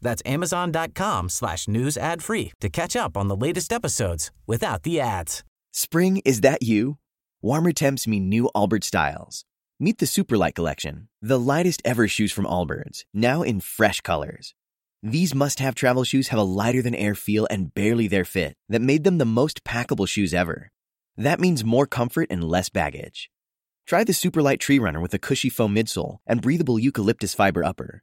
That's amazon.com slash news ad free to catch up on the latest episodes without the ads. Spring, is that you? Warmer temps mean new Albert styles. Meet the Superlight Collection, the lightest ever shoes from Allbirds, now in fresh colors. These must have travel shoes have a lighter than air feel and barely their fit that made them the most packable shoes ever. That means more comfort and less baggage. Try the Superlight Tree Runner with a cushy foam midsole and breathable eucalyptus fiber upper.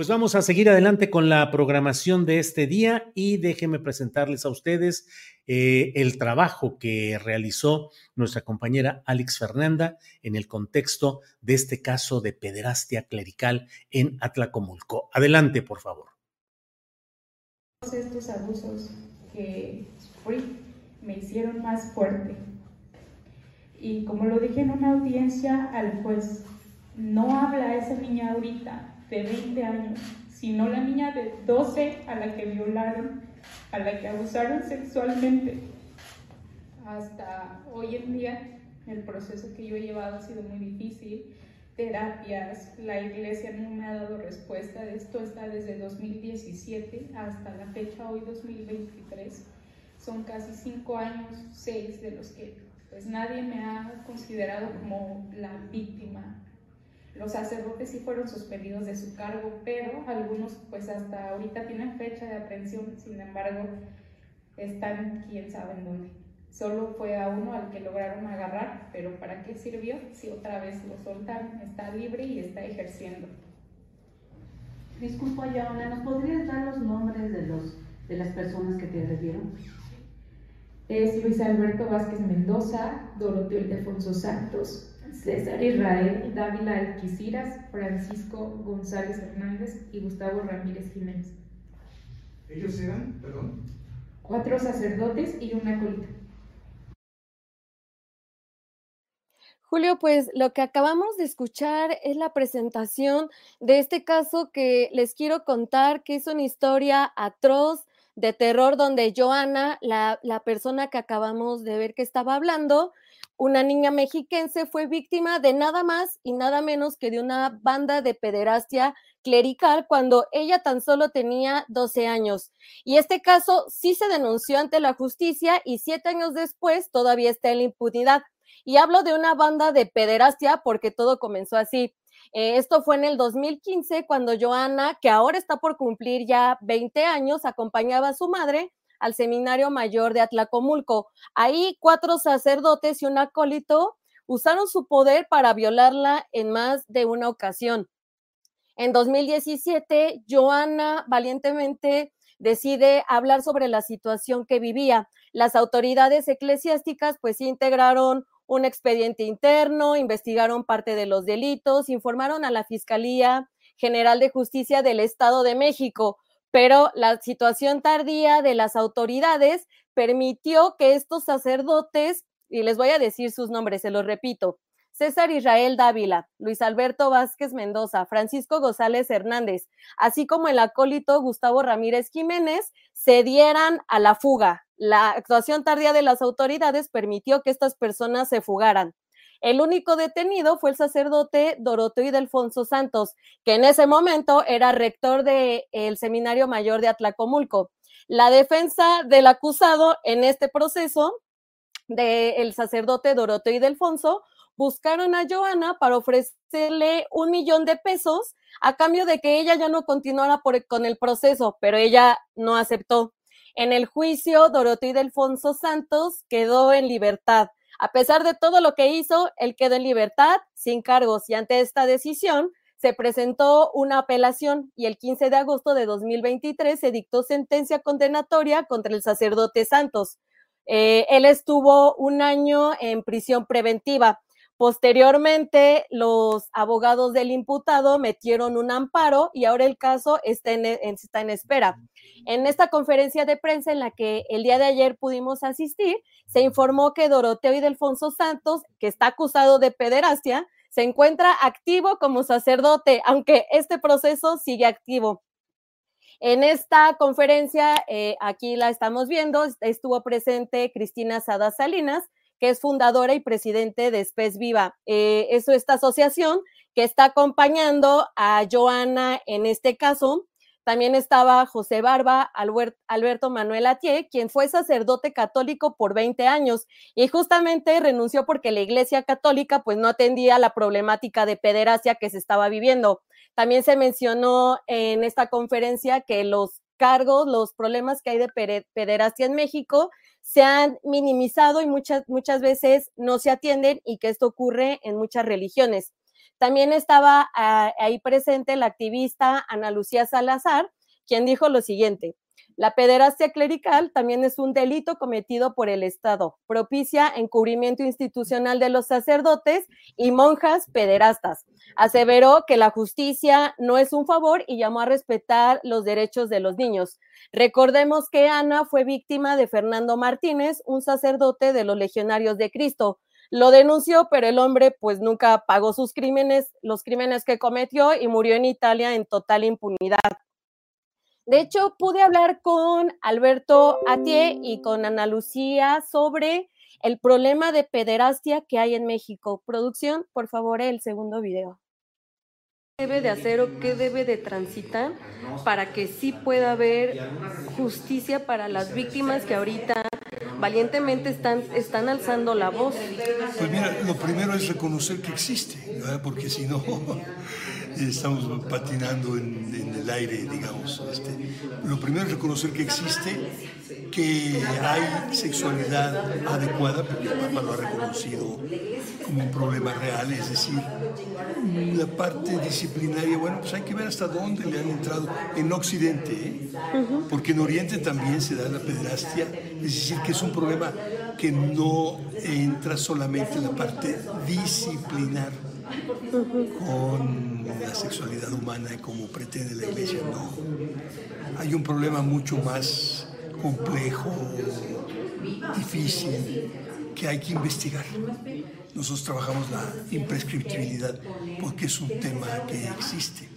Pues vamos a seguir adelante con la programación de este día y déjenme presentarles a ustedes eh, el trabajo que realizó nuestra compañera Alex Fernanda en el contexto de este caso de pederastia clerical en Atlacomulco. Adelante, por favor. Estos abusos que sufrí me hicieron más fuerte. Y como lo dije en una audiencia al juez, no habla esa niña ahorita, de 20 años, sino la niña de 12 a la que violaron, a la que abusaron sexualmente. Hasta hoy en día el proceso que yo he llevado ha sido muy difícil, terapias, la iglesia no me ha dado respuesta, esto está desde 2017 hasta la fecha, hoy 2023, son casi cinco años, seis de los que pues nadie me ha considerado como la víctima los sacerdotes sí fueron suspendidos de su cargo, pero algunos pues hasta ahorita tienen fecha de aprehensión, sin embargo están quién sabe en dónde. Solo fue a uno al que lograron agarrar, pero ¿para qué sirvió si otra vez lo soltaron? Está libre y está ejerciendo. Disculpa, Yaona, ¿nos podrías dar los nombres de, los, de las personas que te agredieron? Es Luis Alberto Vázquez Mendoza, Doroteo Ildefonso Santos, César Israel Dávila Alquiciras, Francisco González Hernández y Gustavo Ramírez Jiménez. ¿Ellos eran, perdón? Cuatro sacerdotes y una colita. Julio, pues lo que acabamos de escuchar es la presentación de este caso que les quiero contar, que es una historia atroz de terror donde Joana, la, la persona que acabamos de ver que estaba hablando, una niña mexiquense fue víctima de nada más y nada menos que de una banda de pederastia clerical cuando ella tan solo tenía 12 años. Y este caso sí se denunció ante la justicia y siete años después todavía está en la impunidad. Y hablo de una banda de pederastia porque todo comenzó así. Eh, esto fue en el 2015 cuando Joana, que ahora está por cumplir ya 20 años, acompañaba a su madre al Seminario Mayor de Atlacomulco. Ahí cuatro sacerdotes y un acólito usaron su poder para violarla en más de una ocasión. En 2017, Joana valientemente decide hablar sobre la situación que vivía. Las autoridades eclesiásticas pues integraron un expediente interno, investigaron parte de los delitos, informaron a la Fiscalía General de Justicia del Estado de México pero la situación tardía de las autoridades permitió que estos sacerdotes, y les voy a decir sus nombres, se los repito, César Israel Dávila, Luis Alberto Vázquez Mendoza, Francisco González Hernández, así como el acólito Gustavo Ramírez Jiménez, se dieran a la fuga. La actuación tardía de las autoridades permitió que estas personas se fugaran. El único detenido fue el sacerdote Doroteo Delfonso Santos, que en ese momento era rector del Seminario Mayor de Atlacomulco. La defensa del acusado en este proceso del sacerdote Doroteo Delfonso buscaron a Joana para ofrecerle un millón de pesos a cambio de que ella ya no continuara con el proceso, pero ella no aceptó. En el juicio, Doroteo Delfonso Santos quedó en libertad. A pesar de todo lo que hizo, él quedó en libertad, sin cargos, y ante esta decisión se presentó una apelación y el 15 de agosto de 2023 se dictó sentencia condenatoria contra el sacerdote Santos. Eh, él estuvo un año en prisión preventiva. Posteriormente, los abogados del imputado metieron un amparo y ahora el caso está en, espera. En esta conferencia de prensa en la que el día de ayer pudimos asistir, se informó que Doroteo y Delfonso Santos, que está acusado de pederastia, se encuentra activo como sacerdote, aunque este proceso sigue activo. En esta conferencia, eh, aquí la estamos viendo, estuvo presente Cristina Sada Salinas, que es fundadora y presidente de Espes Viva. Eh, es esta asociación que está acompañando a Joana en este caso. También estaba José Barba, Alberto Manuel Atié, quien fue sacerdote católico por 20 años y justamente renunció porque la Iglesia Católica pues no atendía la problemática de pederastia que se estaba viviendo. También se mencionó en esta conferencia que los cargos, los problemas que hay de pederastia en México se han minimizado y muchas, muchas veces no se atienden y que esto ocurre en muchas religiones. También estaba ah, ahí presente la activista Ana Lucía Salazar, quien dijo lo siguiente, la pederastia clerical también es un delito cometido por el Estado. Propicia encubrimiento institucional de los sacerdotes y monjas pederastas. Aseveró que la justicia no es un favor y llamó a respetar los derechos de los niños. Recordemos que Ana fue víctima de Fernando Martínez, un sacerdote de los Legionarios de Cristo. Lo denunció, pero el hombre pues nunca pagó sus crímenes, los crímenes que cometió y murió en Italia en total impunidad. De hecho, pude hablar con Alberto Atié y con Ana Lucía sobre el problema de pederastia que hay en México. Producción, por favor, el segundo video. ¿Qué debe de hacer o qué debe de transitar para que sí pueda haber justicia para las víctimas que ahorita valientemente están, están alzando la voz? Pues mira, lo primero es reconocer que existe, ¿verdad? porque si no estamos patinando en, el aire, digamos. Este. Lo primero es reconocer que existe, que hay sexualidad adecuada, porque el Papa lo ha reconocido como un problema real, es decir, la parte disciplinaria, bueno, pues hay que ver hasta dónde le han entrado en Occidente, ¿eh? porque en Oriente también se da la pederastia, es decir, que es un problema que no entra solamente en la parte disciplinar con la sexualidad humana como pretende la iglesia, no. Hay un problema mucho más complejo, difícil, que hay que investigar. Nosotros trabajamos la imprescriptibilidad porque es un tema que existe,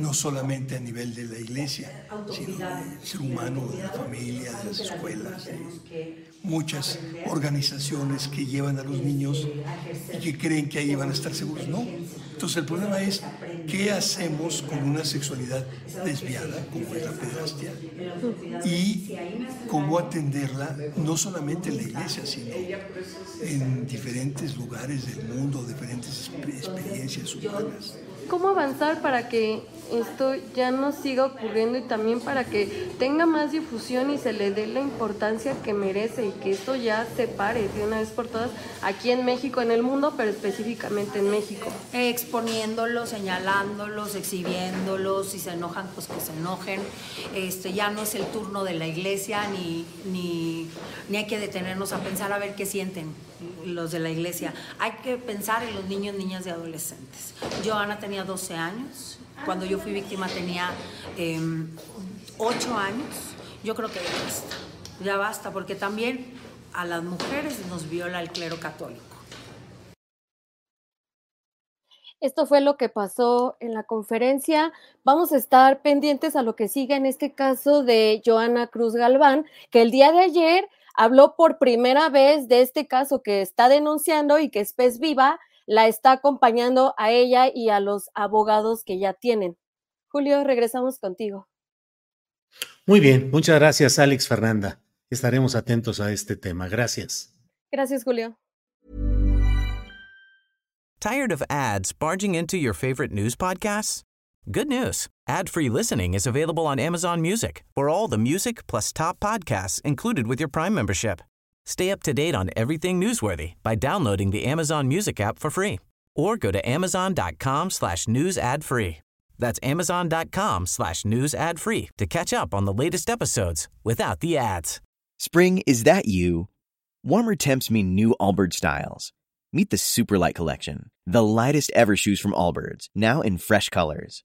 no solamente a nivel de la iglesia, sino del ser humano, de la familia, de las escuelas, de muchas organizaciones que llevan a los niños y que creen que ahí van a estar seguros. No. Entonces el problema es qué hacemos con una sexualidad desviada, como es la pedrastia, y cómo atenderla no solamente en la iglesia, sino en diferentes lugares del mundo, diferentes experiencias humanas. ¿Cómo avanzar para que esto ya no siga ocurriendo y también para que tenga más difusión y se le dé la importancia que merece y que esto ya se pare de una vez por todas aquí en México, en el mundo, pero específicamente en México. Exponiéndolos, señalándolos, exhibiéndolos, si se enojan, pues que se enojen. Este, ya no es el turno de la iglesia ni, ni, ni hay que detenernos a pensar a ver qué sienten los de la iglesia. Hay que pensar en los niños, niñas y adolescentes. Joana tenía 12 años, cuando yo fui víctima tenía eh, em, 8 años. Yo creo que ya basta, ya basta, porque también a las mujeres nos viola el clero católico. Esto fue lo que pasó en la conferencia. Vamos a estar pendientes a lo que siga en este caso de Joana Cruz Galván, que el día de ayer habló por primera vez de este caso que está denunciando y que es Pez Viva la está acompañando a ella y a los abogados que ya tienen. Julio, regresamos contigo. Muy bien, muchas gracias Alex Fernanda. Estaremos atentos a este tema. Gracias. Gracias, Julio. Tired of ads barging into your favorite news podcasts? Good news. Ad-free listening is available on Amazon Music for all the music plus top podcasts included with your Prime membership. Stay up to date on everything newsworthy by downloading the Amazon Music app for free or go to amazon.com slash news ad free. That's amazon.com slash news ad free to catch up on the latest episodes without the ads. Spring, is that you? Warmer temps mean new Allbirds styles. Meet the Superlight Collection, the lightest ever shoes from Allbirds, now in fresh colors.